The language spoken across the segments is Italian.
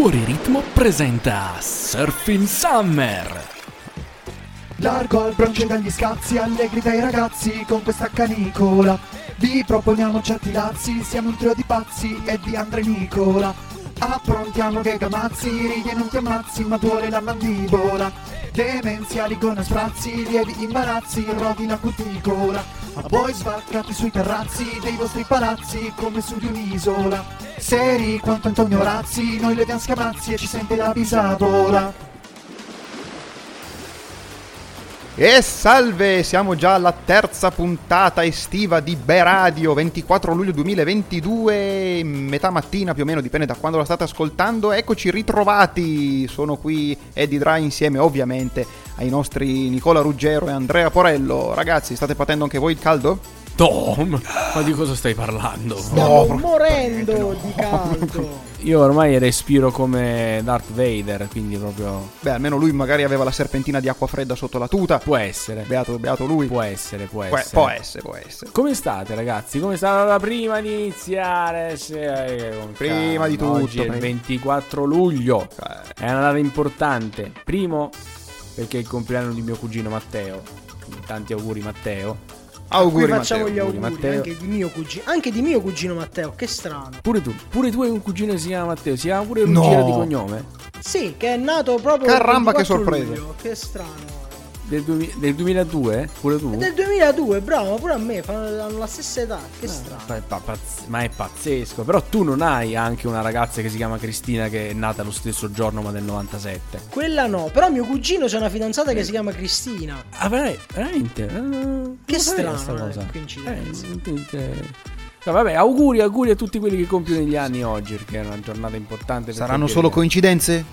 Fuori Ritmo presenta Surfing Summer. Largo al bronce dagli scazzi, allegri dai ragazzi con questa canicola. Vi proponiamo certi dazi, siamo un trio di pazzi e di Andre Nicola. Approntiamo che gamazzi, ridi e non ti ammazzi, ma duole la mandibola. Demenziali con sprazzi, lievi imbarazzi, rodi la cuticola. A voi svaccati sui terrazzi dei vostri palazzi come su di un'isola. Seri quanto Antonio Razzi, noi le diamo scamazzi e ci sente la bisadola. E salve, siamo già alla terza puntata estiva di Beradio, 24 luglio 2022, metà mattina più o meno, dipende da quando la state ascoltando. Eccoci ritrovati, sono qui Eddie Dry insieme ovviamente ai nostri Nicola Ruggero e Andrea Porello. Ragazzi, state patendo anche voi il caldo? Tom, ma di cosa stai parlando? Stiamo morendo di caldo. Io ormai respiro come Darth Vader, quindi proprio... Beh, almeno lui magari aveva la serpentina di acqua fredda sotto la tuta. Può essere. Beato, beato lui. Può essere, può Può- essere. può essere, può essere. Come state ragazzi? Come state prima di iniziare? Se- eh, Prima calma. di tutto, Oggi è il prima. 24 luglio. Eh, È una data importante. Primo, perché è il compleanno di mio cugino Matteo. Tanti auguri Matteo. Auguri, Qui facciamo Matteo. gli auguri, auguri Matteo. anche di mio cugino, anche di mio cugino Matteo, che strano. Pure tu, pure tu hai un cugino che si chiama Matteo, si chiama pure No. Ruggero di cognome? Sì, che è nato proprio Caramba, che 24 sorpresa. luglio, Che strano. Del, duemi- del 2002? Pure tu? È del 2002, bravo, pure a me, fanno- hanno la stessa età, che Ah, strano. ma, è pa- pazz- ma è pazzesco. Però tu non hai anche una ragazza che si chiama Cristina che è nata lo stesso giorno ma del 97. Quella no, però mio cugino c'ha una fidanzata che si chiama Cristina. Ah, vera- veramente? Eh, non Che strano, eh, cosa. coincidenza. Eh, vabbè, auguri, auguri a tutti quelli che compiono gli anni oggi, perché è una giornata importante. Saranno solo coincidenze?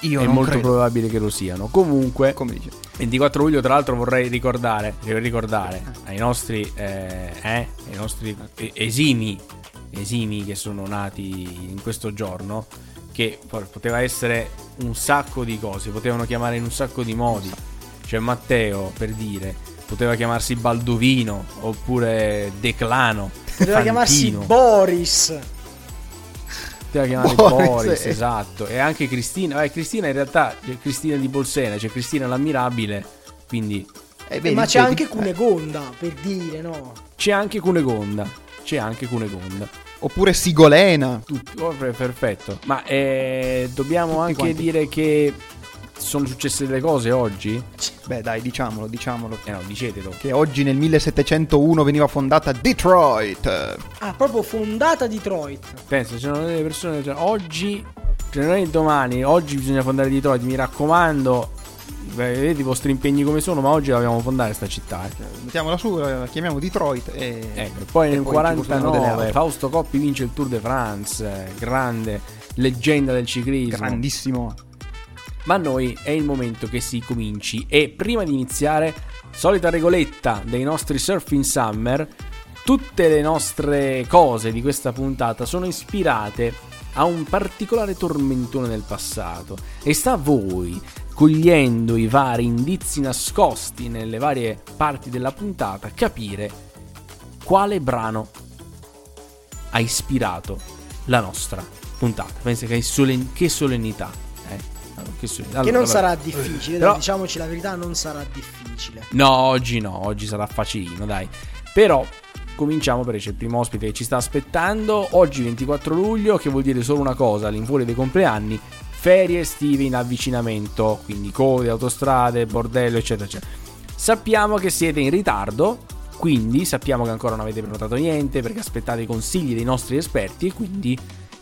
Io è molto credo. probabile che lo siano. Comunque, Come dice? 24 luglio, tra l'altro, vorrei ricordare, devo ricordare ai nostri, eh, eh, ai nostri eh, esimi, esimi che sono nati in questo giorno, che poteva essere un sacco di cose, potevano chiamare in un sacco di modi. Cioè Matteo, per dire, poteva chiamarsi Baldovino, oppure Declano, Poteva chiamarsi Fantino. Boris. Poteva chiamare Boris, Boris, eh. esatto. E anche Cristina. Eh, Cristina in realtà c'è Cristina di Bolsena, c'è Cristina l'ammirabile. Quindi Eh, vedi, Ma c'è vedi? anche Cunegonda, per dire, no? c'è anche Cunegonda. C'è anche Cunegonda. Eh, Oppure Sigolena. Tutti, oh, per- perfetto. Ma eh, dobbiamo Tutti anche quanti. dire che sono successe delle cose oggi? Beh, dai, diciamolo, diciamolo. Eh no, dicetelo. Che oggi nel 1701 veniva fondata Detroit. Ah, proprio fondata Detroit. Pensa, c'erano delle persone. cioè, oggi, cioè non è domani, oggi bisogna fondare Detroit. Mi raccomando, beh, vedete i vostri impegni come sono, ma oggi dobbiamo fondare sta città. eh. Mettiamola su, la chiamiamo Detroit. E... Ecco, poi e nel poi ci costruiamo delle 49 auto. Fausto Coppi vince il Tour de France, eh, grande leggenda del ciclismo. Grandissimo. Ma a noi è il momento che si cominci e prima di iniziare, solita regoletta dei nostri Surfing Summer, tutte le nostre cose di questa puntata sono ispirate a un particolare tormentone del passato e sta a voi, cogliendo i vari indizi nascosti nelle varie parti della puntata, capire quale brano ha ispirato la nostra puntata. Pensa che, solen- che solennità. Allora, che. Che Allora, non vabbè. sarà difficile, Però- diciamoci la verità, non sarà difficile. No, oggi no, oggi sarà facilino, dai. Però cominciamo perché c'è il primo ospite che ci sta aspettando. Oggi 24 luglio, che vuol dire solo una cosa, all'infuori dei compleanni, ferie estive in avvicinamento, quindi code, autostrade, bordello, eccetera, eccetera. Sappiamo che siete in ritardo, quindi sappiamo che ancora non avete prenotato niente perché aspettate i consigli dei nostri esperti e quindi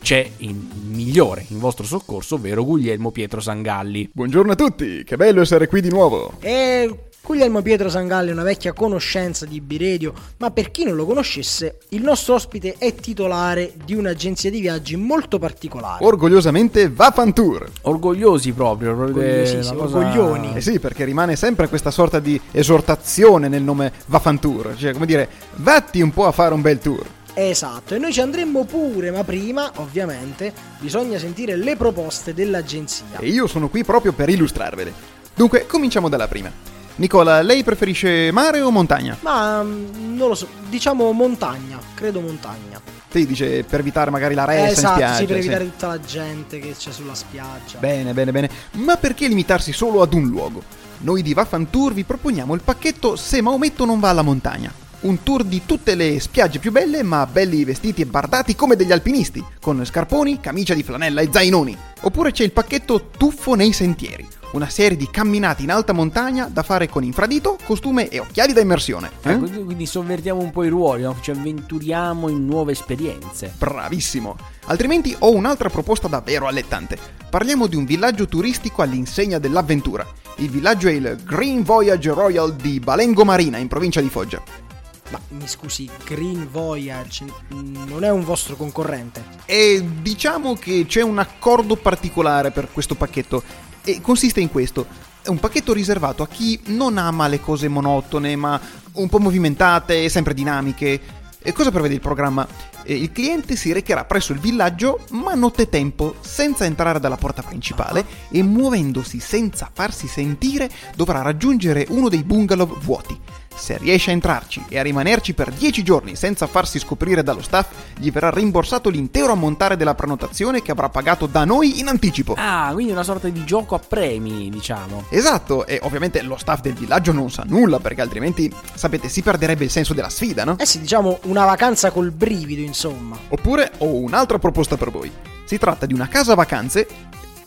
c'è il migliore in vostro soccorso, ovvero Guglielmo Pietro Sangalli. Buongiorno a tutti, che bello essere qui di nuovo. E Guglielmo Pietro Sangalli è una vecchia conoscenza di B-Radio, ma per chi non lo conoscesse, il nostro ospite è titolare di un'agenzia di viaggi molto particolare. Orgogliosamente Vafantour. Orgogliosi proprio, proprio Orgogliosissimi, una cosa- orgoglioni. Eh sì, perché rimane sempre questa sorta di esortazione nel nome Vafantour. Cioè, come dire, vatti un po' a fare un bel tour. Esatto, e noi ci andremmo pure, ma prima, ovviamente, bisogna sentire le proposte dell'agenzia. E io sono qui proprio per illustrarvele. Dunque, cominciamo dalla prima. Nicola, lei preferisce mare o montagna? Ma mm, non lo so, diciamo montagna, credo montagna. Sì, dice per evitare magari la ressa in esatto, spiaggia. sì, per sì. evitare tutta la gente che c'è sulla spiaggia. Bene, bene, bene. Ma perché limitarsi solo ad un luogo? Noi di Vaffan Tour vi proponiamo il pacchetto Se Maometto non va alla montagna. Un tour di tutte le spiagge più belle, ma belli vestiti e bardati come degli alpinisti, con scarponi, camicia di flanella e zainoni. Oppure c'è il pacchetto Tuffo nei sentieri, una serie di camminate in alta montagna da fare con infradito, costume e occhiali da immersione. Eh? Quindi, quindi sovvertiamo un po' i ruoli, no? ci avventuriamo in nuove esperienze. Bravissimo! Altrimenti ho un'altra proposta davvero allettante. Parliamo di un villaggio turistico all'insegna dell'avventura. Il villaggio è il Green Voyage Royal di Balengo Marina, in provincia di Foggia. Ma mi scusi, Green Voyage non è un vostro concorrente? E diciamo che c'è un accordo particolare per questo pacchetto. E consiste in questo. È un pacchetto riservato a chi non ama le cose monotone, ma un po' movimentate e sempre dinamiche. E cosa prevede il programma? Il cliente si recherà presso il villaggio, ma nottetempo, senza entrare dalla porta principale e muovendosi senza farsi sentire, dovrà raggiungere uno dei bungalow vuoti. Se riesce a entrarci e a rimanerci per 10 giorni senza farsi scoprire dallo staff, gli verrà rimborsato l'intero ammontare della prenotazione che avrà pagato da noi in anticipo. Ah, quindi una sorta di gioco a premi, diciamo. Esatto, e ovviamente lo staff del villaggio non sa nulla perché altrimenti, sapete, si perderebbe il senso della sfida, no? Eh sì, diciamo una vacanza col brivido, insomma. Oppure ho un'altra proposta per voi. Si tratta di una casa vacanze,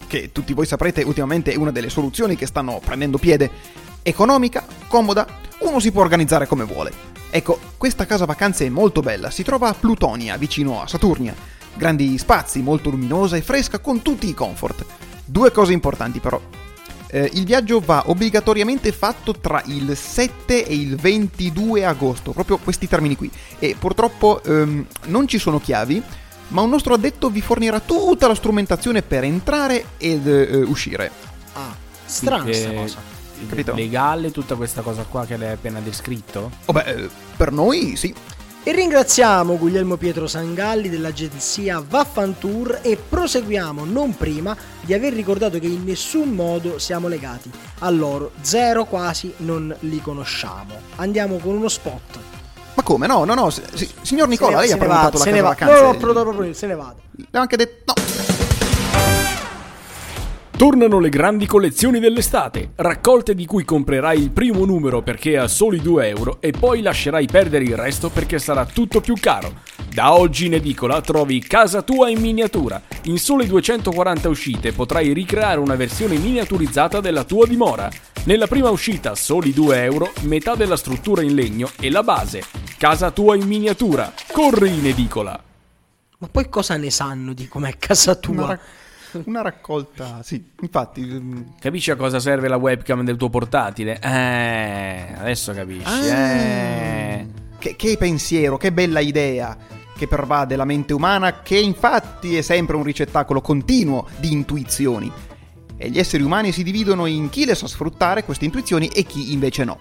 che tutti voi saprete ultimamente è una delle soluzioni che stanno prendendo piede. Economica, comoda, uno si può organizzare come vuole. Ecco, questa casa vacanze è molto bella, si trova a Plutonia, vicino a Saturnia. Grandi spazi, molto luminosa e fresca con tutti i comfort. Due cose importanti però. Eh, il viaggio va obbligatoriamente fatto tra il 7 e il 22 agosto, proprio questi termini qui. E purtroppo ehm, non ci sono chiavi, ma un nostro addetto vi fornirà tutta la strumentazione per entrare ed eh, uscire. Ah, strana Quindi, sta eh, cosa. Capito? Legale tutta questa cosa qua che lei ha appena descritto? Oh beh, eh, per noi sì. E ringraziamo Guglielmo Pietro Sangalli dell'agenzia Vaffantour e proseguiamo non prima di aver ricordato che in nessun modo siamo legati a loro, zero quasi non li conosciamo. Andiamo con uno spot. Ma come? No, no, no. si- si- signor Nicola, Se lei ha se ne prenotato va, la se casa ne va. vacanze. No, no, proprio io, se ne vada. Le ho anche detto... No. Tornano le grandi collezioni dell'estate, raccolte di cui comprerai il primo numero perché a soli 2 euro e poi lascerai perdere il resto perché sarà tutto più caro. Da oggi in edicola trovi Casa tua in miniatura. In sole 240 uscite potrai ricreare una versione miniaturizzata della tua dimora. Nella prima uscita, soli 2 euro, metà della struttura in legno e la base. Casa tua in miniatura. Corri in edicola. Ma poi cosa ne sanno di com'è casa tua? una raccolta, sì. Infatti... mm, Capisci a cosa serve la webcam del tuo portatile? Eh, adesso capisci. Ah. Eh. Che, che pensiero, che bella idea che pervade la mente umana, che infatti è sempre un ricettacolo continuo di intuizioni. E gli esseri umani si dividono in chi le sa sfruttare queste intuizioni e chi invece no.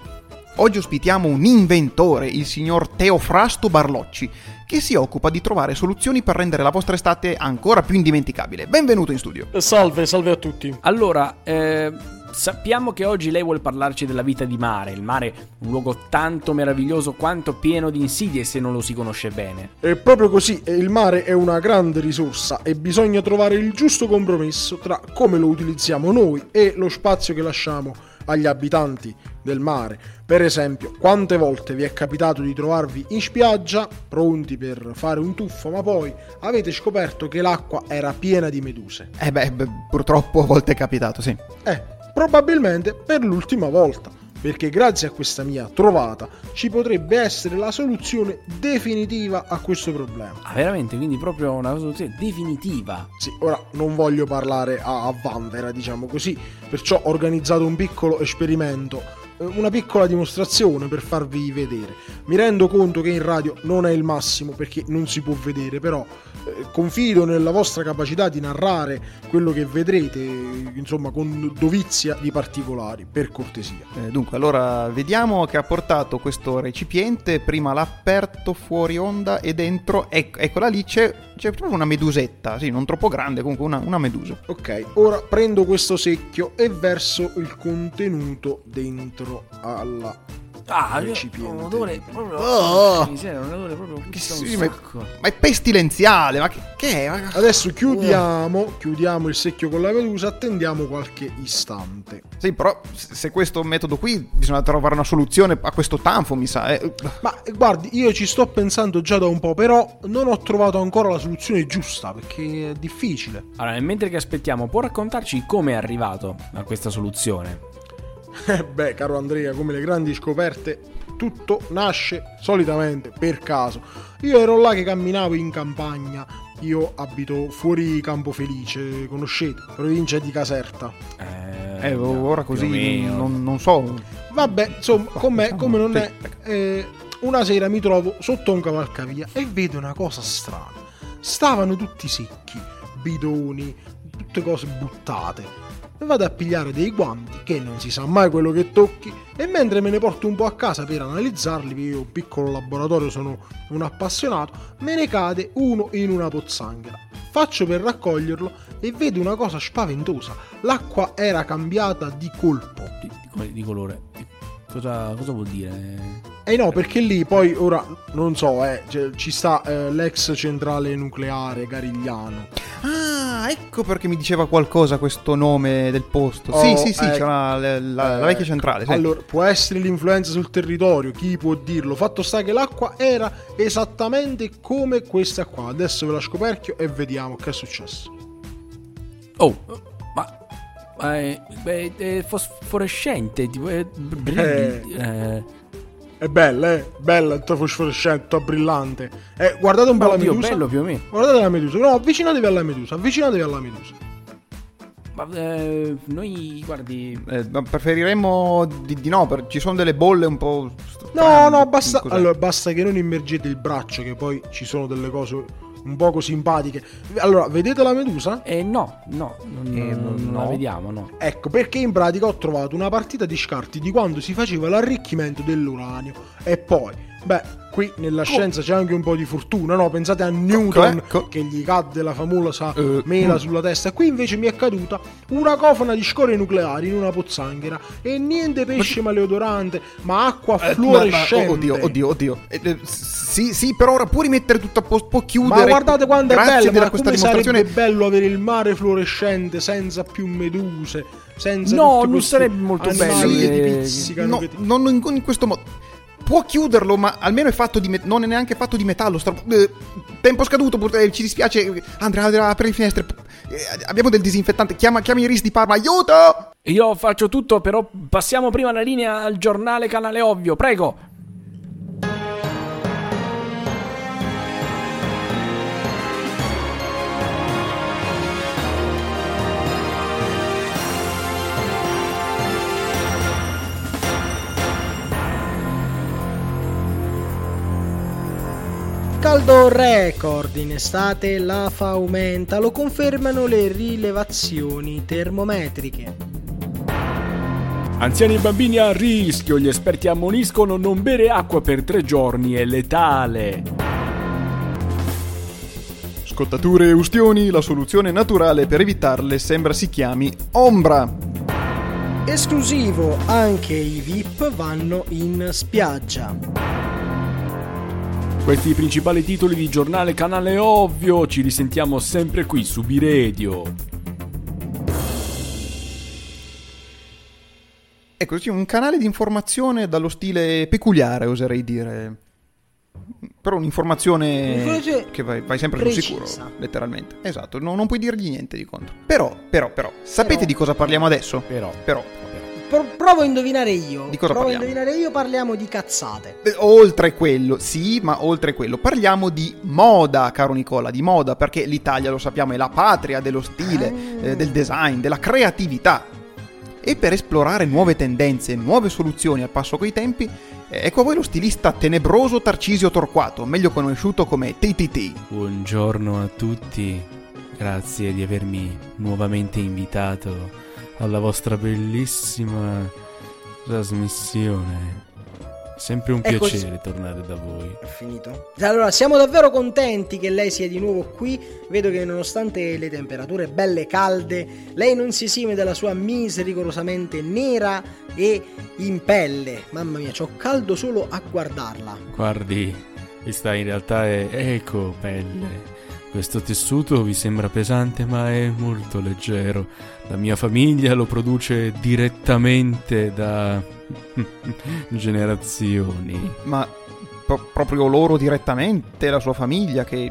Oggi ospitiamo un inventore, il signor Teofrasto Barlocci, che si occupa di trovare soluzioni per rendere la vostra estate ancora più indimenticabile. Benvenuto in studio. Salve, salve a tutti. Allora, eh, sappiamo che oggi lei vuole parlarci della vita di mare. Il mare è un luogo tanto meraviglioso quanto pieno di insidie se non lo si conosce bene. È proprio così, il mare è una grande risorsa e bisogna trovare il giusto compromesso tra come lo utilizziamo noi e lo spazio che lasciamo agli abitanti del mare. Per esempio, quante volte vi è capitato di trovarvi in spiaggia, pronti per fare un tuffo, ma poi avete scoperto che l'acqua era piena di meduse? Eh beh, beh, purtroppo a volte è capitato, sì. Eh, probabilmente per l'ultima volta, perché grazie a questa mia trovata ci potrebbe essere la soluzione definitiva a questo problema. Ah, veramente? Quindi proprio una soluzione definitiva. Sì, ora non voglio parlare a, a vanvera, diciamo così, perciò ho organizzato un piccolo esperimento, una piccola dimostrazione per farvi vedere. Mi rendo conto che in radio non è il massimo perché non si può vedere, però eh, confido nella vostra capacità di narrare quello che vedrete, eh, insomma, con dovizia di particolari, per cortesia. Eh, dunque, allora vediamo che ha portato questo recipiente. Prima l'ha aperto fuori onda e dentro, ecco, eccola lì, c'è c'è proprio una medusetta, sì, non troppo grande, comunque una, una medusa. Ok, ora prendo questo secchio e verso il contenuto dentro alla Ah, recipiente. un odore proprio. Oh. Miseria, un odore proprio. Che sì, ma, sacco. ma è pestilenziale, ma che, che è? Ma- Adesso chiudiamo, chiudiamo il secchio con la medusa, attendiamo qualche istante. Sì, però se questo metodo qui bisogna trovare una soluzione a questo tanfo, mi sa. eh. Ma guardi, io ci sto pensando già da un po', però non ho trovato ancora la soluzione giusta perché è difficile. Allora, mentre che aspettiamo, può raccontarci come è arrivato a questa soluzione? Eh beh, caro Andrea, come le grandi scoperte, tutto nasce solitamente per caso. Io ero là che camminavo in campagna. Io abito fuori Campo Felice, conoscete, provincia di Caserta. Eh, ora più o così non, non so. Vabbè, insomma, com'è, come non è, eh, una sera mi trovo sotto un cavalcavia e vedo una cosa strana. Stavano tutti secchi, bidoni, tutte cose buttate. Vado a pigliare dei guanti, che non si sa mai quello che tocchi, e mentre me ne porto un po' a casa per analizzarli, perché io un piccolo laboratorio sono un appassionato, me ne cade uno in una pozzanghera. Faccio per raccoglierlo e vedo una cosa spaventosa. L'acqua era cambiata di colpo. Di, di colore. Cosa, cosa vuol dire? Eh no, perché lì poi ora non so, eh, cioè, ci sta eh, l'ex centrale nucleare Garigliano. Ah, ecco perché mi diceva qualcosa questo nome del posto. Oh, sì, sì, sì, ecco. c'era la, la- la vecchia centrale. Sì. Allora, può essere l'influenza sul territorio, chi può dirlo? Fatto sta che l'acqua era esattamente come questa qua. Adesso ve la scoperchio e vediamo che è successo. Oh, ma. ma è, beh, è fosforescente. Tipo, è brilli- eh. È bella, eh? Bella, tutta fosforescente, tutta brillante. Eh, guardate un po' la Oddio, medusa. bello più o meno. Guardate la medusa. No, avvicinatevi alla medusa, avvicinatevi alla medusa. Ma eh, noi, guardi. Eh, ma preferiremmo di, di no, per- ci sono delle bolle un po'. No, strane. no, basta. Cos'è? Allora, basta che non immergete il braccio, che poi ci sono delle cose un poco simpatiche. Allora, vedete la medusa? Eh, no, no, non, Eh, non- non la no. vediamo, no. Ecco, perché in pratica ho trovato una partita di scarti di quando si faceva l'arricchimento dell'uranio. E poi, beh, qui nella scienza c'è anche un po' di fortuna, no? Pensate a Newton co- che gli cadde la famosa Eh, mela mm. sulla testa. Qui invece mi è caduta una cofana di scorie nucleari in una pozzanghera. E niente pesce maleodorante, ma acqua Eh, ma- ma- fluorescente. oddio, oddio, oddio. Eh, eh, sì, sì, per ora può rimettere tutto a posto, può chiudere. Ma guardate quanto è bello, ma questa come dimostrazione. sarebbe bello avere il mare fluorescente senza più meduse, senza No, non sarebbe molto bello, che eh, No, che ti- non in, in questo modo. Può chiuderlo, ma almeno è fatto di me- non è neanche fatto di metallo. sta- eh, tempo scaduto, pur- eh, ci dispiace. Andrea, Andrea, apri le finestre. Eh, abbiamo del disinfettante. Chiama, chiama i RIS di Parma. Aiuto! Io faccio tutto, però passiamo prima la linea al giornale Canale Ovvio, prego. Caldo record in estate, l'afa aumenta, lo confermano le rilevazioni termometriche. Anziani e bambini a rischio, gli esperti ammoniscono non bere acqua per tre giorni, è letale. Scottature e ustioni, la soluzione naturale per evitarle sembra si chiami ombra. Esclusivo, anche i VIP vanno in spiaggia. Questi i principali titoli di giornale Canale Ovvio, ci risentiamo sempre qui su B-Radio. Ecco, sì, un canale di informazione dallo stile peculiare, oserei dire. Però un'informazione che vai, vai sempre sul precisa. sicuro, letteralmente. Esatto, no- non puoi dirgli niente di contro. Però, però, però, sapete Però. di cosa parliamo adesso? Però, Però, Pro- provo a indovinare io. Di cosa provo parliamo? a indovinare io, parliamo di cazzate. oltre quello, sì, ma oltre quello, parliamo di moda, caro Nicola, di moda, perché l'Italia, lo sappiamo, è la patria dello stile, Ah. eh, del design, della creatività. E per esplorare nuove tendenze, nuove soluzioni al passo coi tempi, eh, ecco a voi lo stilista tenebroso Tarcisio Torquato, meglio conosciuto come TTT. buongiorno a tutti, grazie di avermi nuovamente invitato alla vostra bellissima trasmissione. Sempre un così. piacere tornare da voi. È finito? Allora, siamo davvero contenti che lei sia di nuovo qui. Vedo che nonostante le temperature belle calde, lei non si esime dalla sua mise rigorosamente nera e in pelle. Mamma mia, c'ho caldo solo a guardarla. Guardi, questa in realtà è eco pelle. Questo tessuto vi sembra pesante, ma è molto leggero. La mia famiglia lo produce direttamente da generazioni. Ma pro- proprio loro direttamente, la sua famiglia, che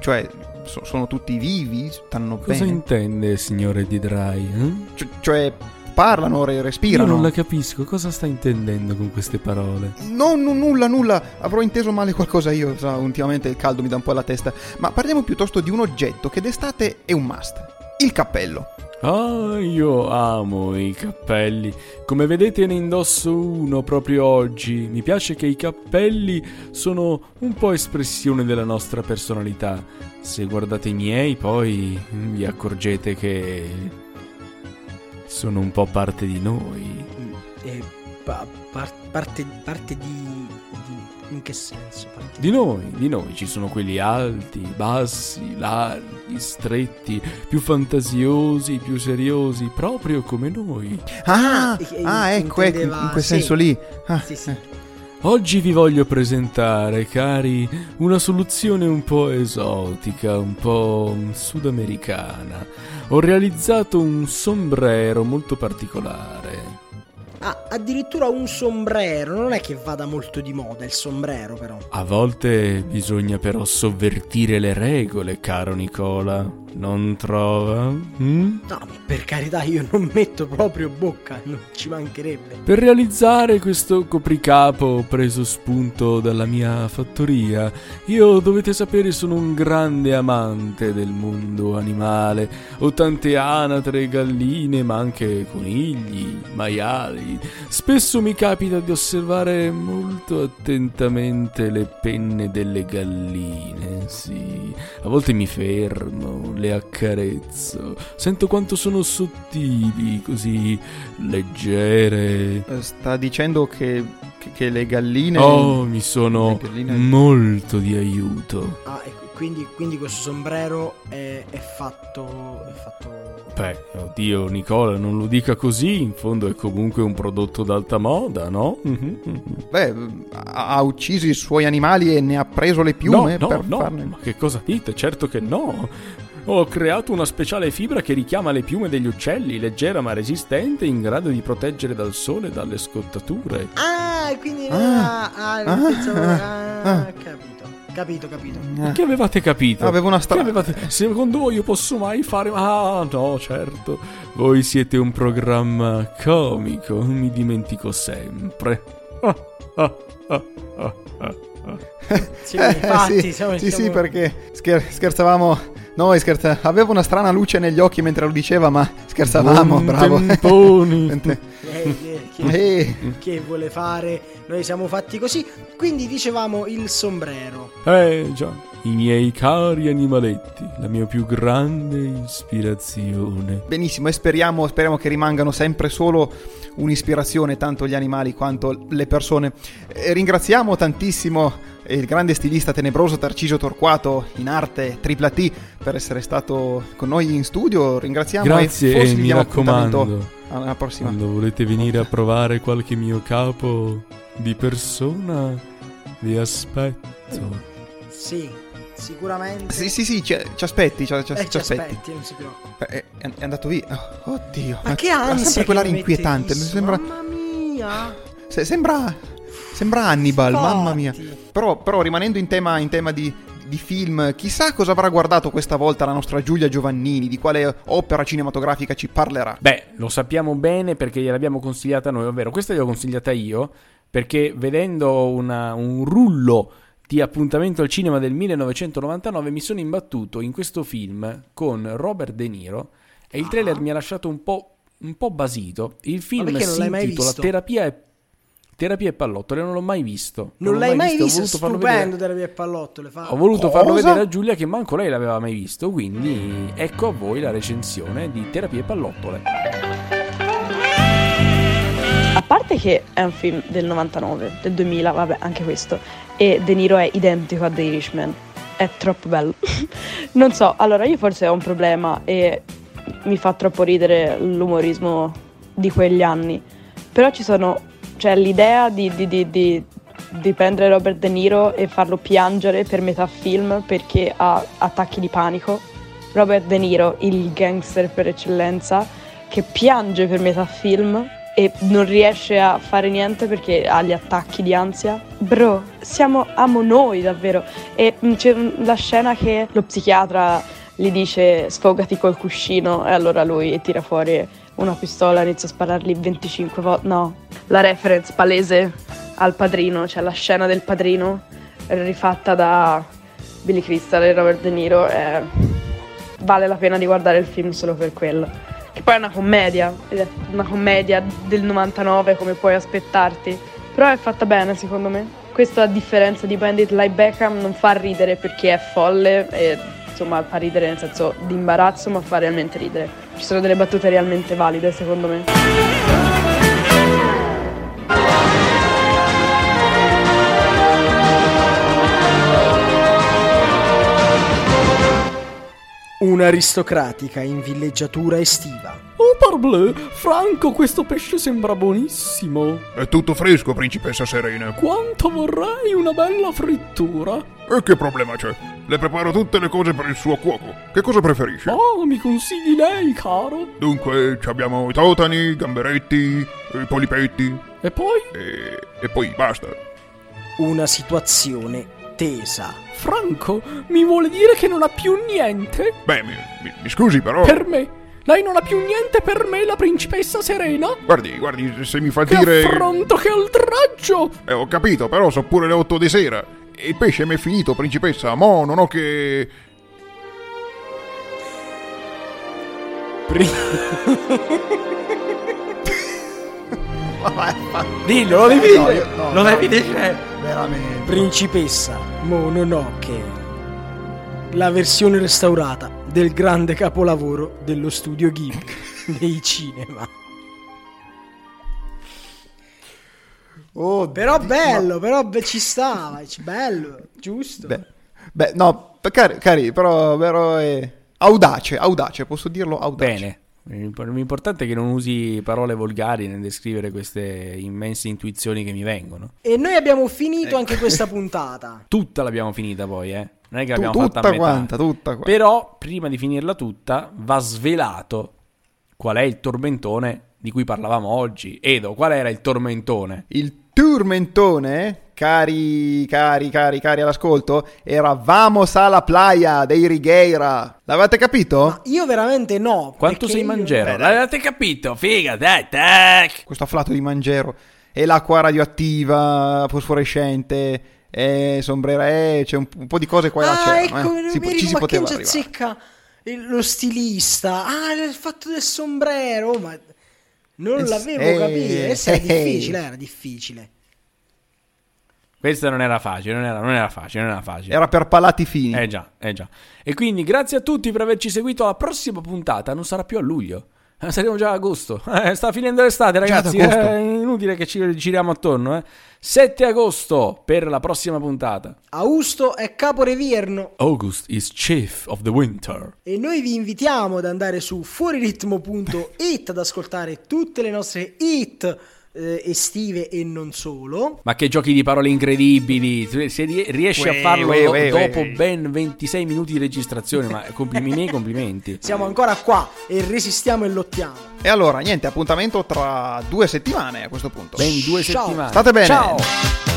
cioè so- sono tutti vivi, stanno Cosa bene. intende, signore Di Dry? eh? C- cioè parlano, re- Io respirano. non la capisco, cosa sta intendendo con queste parole? No, no, nulla, nulla. Avrò inteso male qualcosa io. sa, ultimamente il caldo mi dà un po' alla testa. Ma parliamo piuttosto di un oggetto che d'estate è un must: il cappello. Ah, io amo i cappelli. Come vedete ne indosso uno proprio oggi. Mi piace che i cappelli sono un po' espressione della nostra personalità. Se guardate i miei, poi vi accorgete che sono un po' parte di noi. E pa- par- parte, parte di, di- In che senso? Parte Di noi, di noi ci sono quelli alti, bassi, larghi, stretti, più fantasiosi, più seriosi, proprio come noi. Ah, Ah, ah, ecco, ecco, in quel sì. senso lì. Ah, Sì, sì. eh. Oggi vi voglio presentare, cari, una soluzione un po' esotica, un po' sudamericana. Ho realizzato un sombrero molto particolare. Ah, addirittura un sombrero. Non è che vada molto di moda il sombrero, però. A volte bisogna però sovvertire le regole, caro Nicola. Non trova? Mm? No, per carità, io non metto proprio bocca, non ci mancherebbe. Per realizzare questo copricapo preso spunto dalla mia fattoria. Io, dovete sapere, sono un grande amante del mondo animale. Ho tante anatre, galline, ma anche conigli, maiali. Spesso mi capita di osservare molto attentamente le penne delle galline, sì. A volte mi fermo, le accarezzo. Sento quanto sono sottili, così leggere. Eh, Sta dicendo che, che- le galline. Oh, mi sono galline- molto di aiuto. Ah, ecco, quindi, quindi questo sombrero è, è fatto. È fatto. Beh, oddio, Nicola, non lo dica così. In fondo è comunque un prodotto d'alta moda, no? Mhm. Beh, ha, ha ucciso i suoi animali e ne ha preso le piume no, no, per no, farne. ma che cosa dite? Certo che no. Ho creato una speciale fibra che richiama le piume degli uccelli, leggera ma resistente, in grado di proteggere dal sole e dalle scottature. Ah, quindi. Ah, Ah, ah, ah, pensavo- ah, ah, ah. capito. Capito, capito. Eh, Che avevate capito? Avevo una strada. avevate... Secondo voi io posso mai fare... Ah, no, certo. Voi siete un programma comico. Mi dimentico sempre. Ah, ah, ah, ah, ah. Sì, infatti, Eh, sì, siamo- sì, sì, siamo- perché scher- scherzavamo. Noi scherza- avevo una strana luce negli occhi mentre lo diceva, ma scherzavamo, Buon bravo. temponi. Eh, che, che- Eh, che vuole fare? Noi siamo fatti così. Quindi dicevamo il sombrero. Eh già, i miei cari animaletti, la mia più grande ispirazione. benissimo, e speriamo, speriamo che rimangano sempre solo un'ispirazione, tanto gli animali quanto le persone. Eh, ringraziamo tantissimo il grande stilista tenebroso Tarcisio Torquato in arte tripla T per essere stato con noi in studio. Ringraziamo Grazie e forse e mi raccomando, alla prossima. quando volete venire a provare qualche mio capo di persona, vi aspetto. Sì, sicuramente. Sì, sì, sì, ci, ci aspetti, ci, ci- Eh, ci aspetti. aspetti, non si preoccupa. Eh, È, è andato via. Oh, oddio. Ma che ha ansia sempre che quell'aria mi inquietante. Isso, Sembra, Mamma mia. se- sembra, sembra Hannibal, mamma mia. Infatti. Però, però rimanendo in tema, in tema di, di film, chissà cosa avrà guardato questa volta la nostra Giulia Giovannini, di quale opera cinematografica ci parlerà. Beh, lo sappiamo bene perché gliel'abbiamo consigliata noi, ovvero questa gliel'ho consigliata io perché vedendo una- un rullo di appuntamento al cinema del 1999 mi sono imbattuto in questo film con Robert De Niro e il trailer mi ha lasciato un po', un po' basito. Il film si intitola? Terapia e, Terapia e pallottole, non l'ho mai visto. Non, l'ho l'hai mai visto? Farlo stupendo vedere- delle mie pallottole. Fa... Ho voluto farlo Cosa? vedere a Giulia che manco lei l'aveva mai visto, quindi ecco a voi la recensione di Terapia e pallottole. parte che è un film del 99, del 2000, vabbè, anche questo, e De Niro è identico a The Irishman, è troppo bello. non so, allora io forse ho un problema e mi fa troppo ridere l'umorismo di quegli anni, però ci sono, cioè l'idea di, di, di, di di prendere Robert De Niro e farlo piangere per metà film perché ha attacchi di panico. Robert De Niro, il gangster per eccellenza, che piange per metà film e non riesce a fare niente perché ha gli attacchi di ansia. Bro, siamo amo noi davvero. E mm, c'è la scena che lo psichiatra gli dice sfogati col cuscino e allora lui tira fuori una pistola inizia a sparargli 25 volte. No, la reference palese al padrino, cioè la scena del padrino rifatta da Billy Crystal e Robert De Niro. È... Vale la pena di guardare il film solo per quello. Che poi è una commedia, ed è una commedia del 99 come puoi aspettarti. Però è fatta bene secondo me. Questo a differenza di Bandit Like Beckham non fa ridere perché è folle e insomma fa ridere nel senso di imbarazzo ma fa realmente ridere. Ci sono delle battute realmente valide secondo me. Un'aristocratica in villeggiatura estiva. Oh parbleu, Franco, questo pesce sembra buonissimo. È tutto fresco, principessa Serena. Quanto vorrei una bella frittura. E che problema c'è? Le preparo tutte le cose per il suo cuoco. Che cosa preferisce? Oh, mi consigli lei, caro? Dunque, ci abbiamo i totani, i gamberetti, i polipetti. E poi? E, e poi basta. Una situazione tesa. Franco, mi vuole dire che non ha più niente? Beh, mi, mi, mi scusi però. Per me. Lei non ha più niente per me, la principessa Serena? Guardi, guardi, se mi fa Che dire. affronto, che oltraggio! Eh, ho capito, però sono pure le 8 di sera. E il pesce mi è finito, principessa. Mo non ho che. Dillo, lo devi dire! io- no, lo devi dire! Veramente. Principessa, mo non ho che la versione restaurata del grande capolavoro dello studio Ghibli dei cinema. Oh, Però di- bello, però be- ci stava, ci- bello, giusto. Beh, beh, no, cari, cari, però, però è audace, audace, posso dirlo audace. Bene. L'importante è che non usi parole volgari nel descrivere queste immense intuizioni che mi vengono. E noi abbiamo finito Ecco. anche questa puntata. Tutta l'abbiamo finita poi, eh. Non è che l'abbiamo fatta a metà. quanta, tutta quanta. Però, prima di finirla tutta, va svelato qual è il tormentone di cui parlavamo oggi. Edo, qual era il tormentone? Il turmentone, cari, cari, cari, cari all'ascolto, era Vamos a la playa dei Righeira. L'avete capito? Ma io veramente no. Quanto sei io- mangero? Beh, dai. L'avete capito? Figa, dai, tac! Questo afflato di Mangero. E l'acqua radioattiva, fosforescente, e sombrera, eh, c'è un, un po' di cose qua e là Ah, c'erano, ecco, eh. Si- mi ci si ricordo poteva che arrivare. zecca il- lo stilista. Ah, il fatto del sombrero, ma non Eh, l'avevo eh, capito. Questo era eh. difficile, era difficile. Questa non era facile, non era, non era facile, non era facile. Era per palati fini. Eh già, eh già. E quindi grazie a tutti per averci seguito. La prossima puntata non sarà più a luglio. Eh, saremo già a agosto. Eh, sta finendo l'estate, ad ragazzi. agosto. È inutile che ci giriamo attorno. Eh. 7 agosto per la prossima puntata. Augusto è capo revierno August is chief of the winter. e noi vi invitiamo ad andare su fuoriritmo.it ad ascoltare tutte le nostre hit eh, estive e non solo. Ma che giochi di parole incredibili! Se rie- riesci a Uè, farlo uè, uè, dopo uè. ben 26 minuti di registrazione, ma compli- i miei complimenti. Siamo ancora qua e resistiamo e lottiamo. E allora, niente, appuntamento tra due settimane a questo punto. Ben due Ciao. settimane. State bene. Ciao!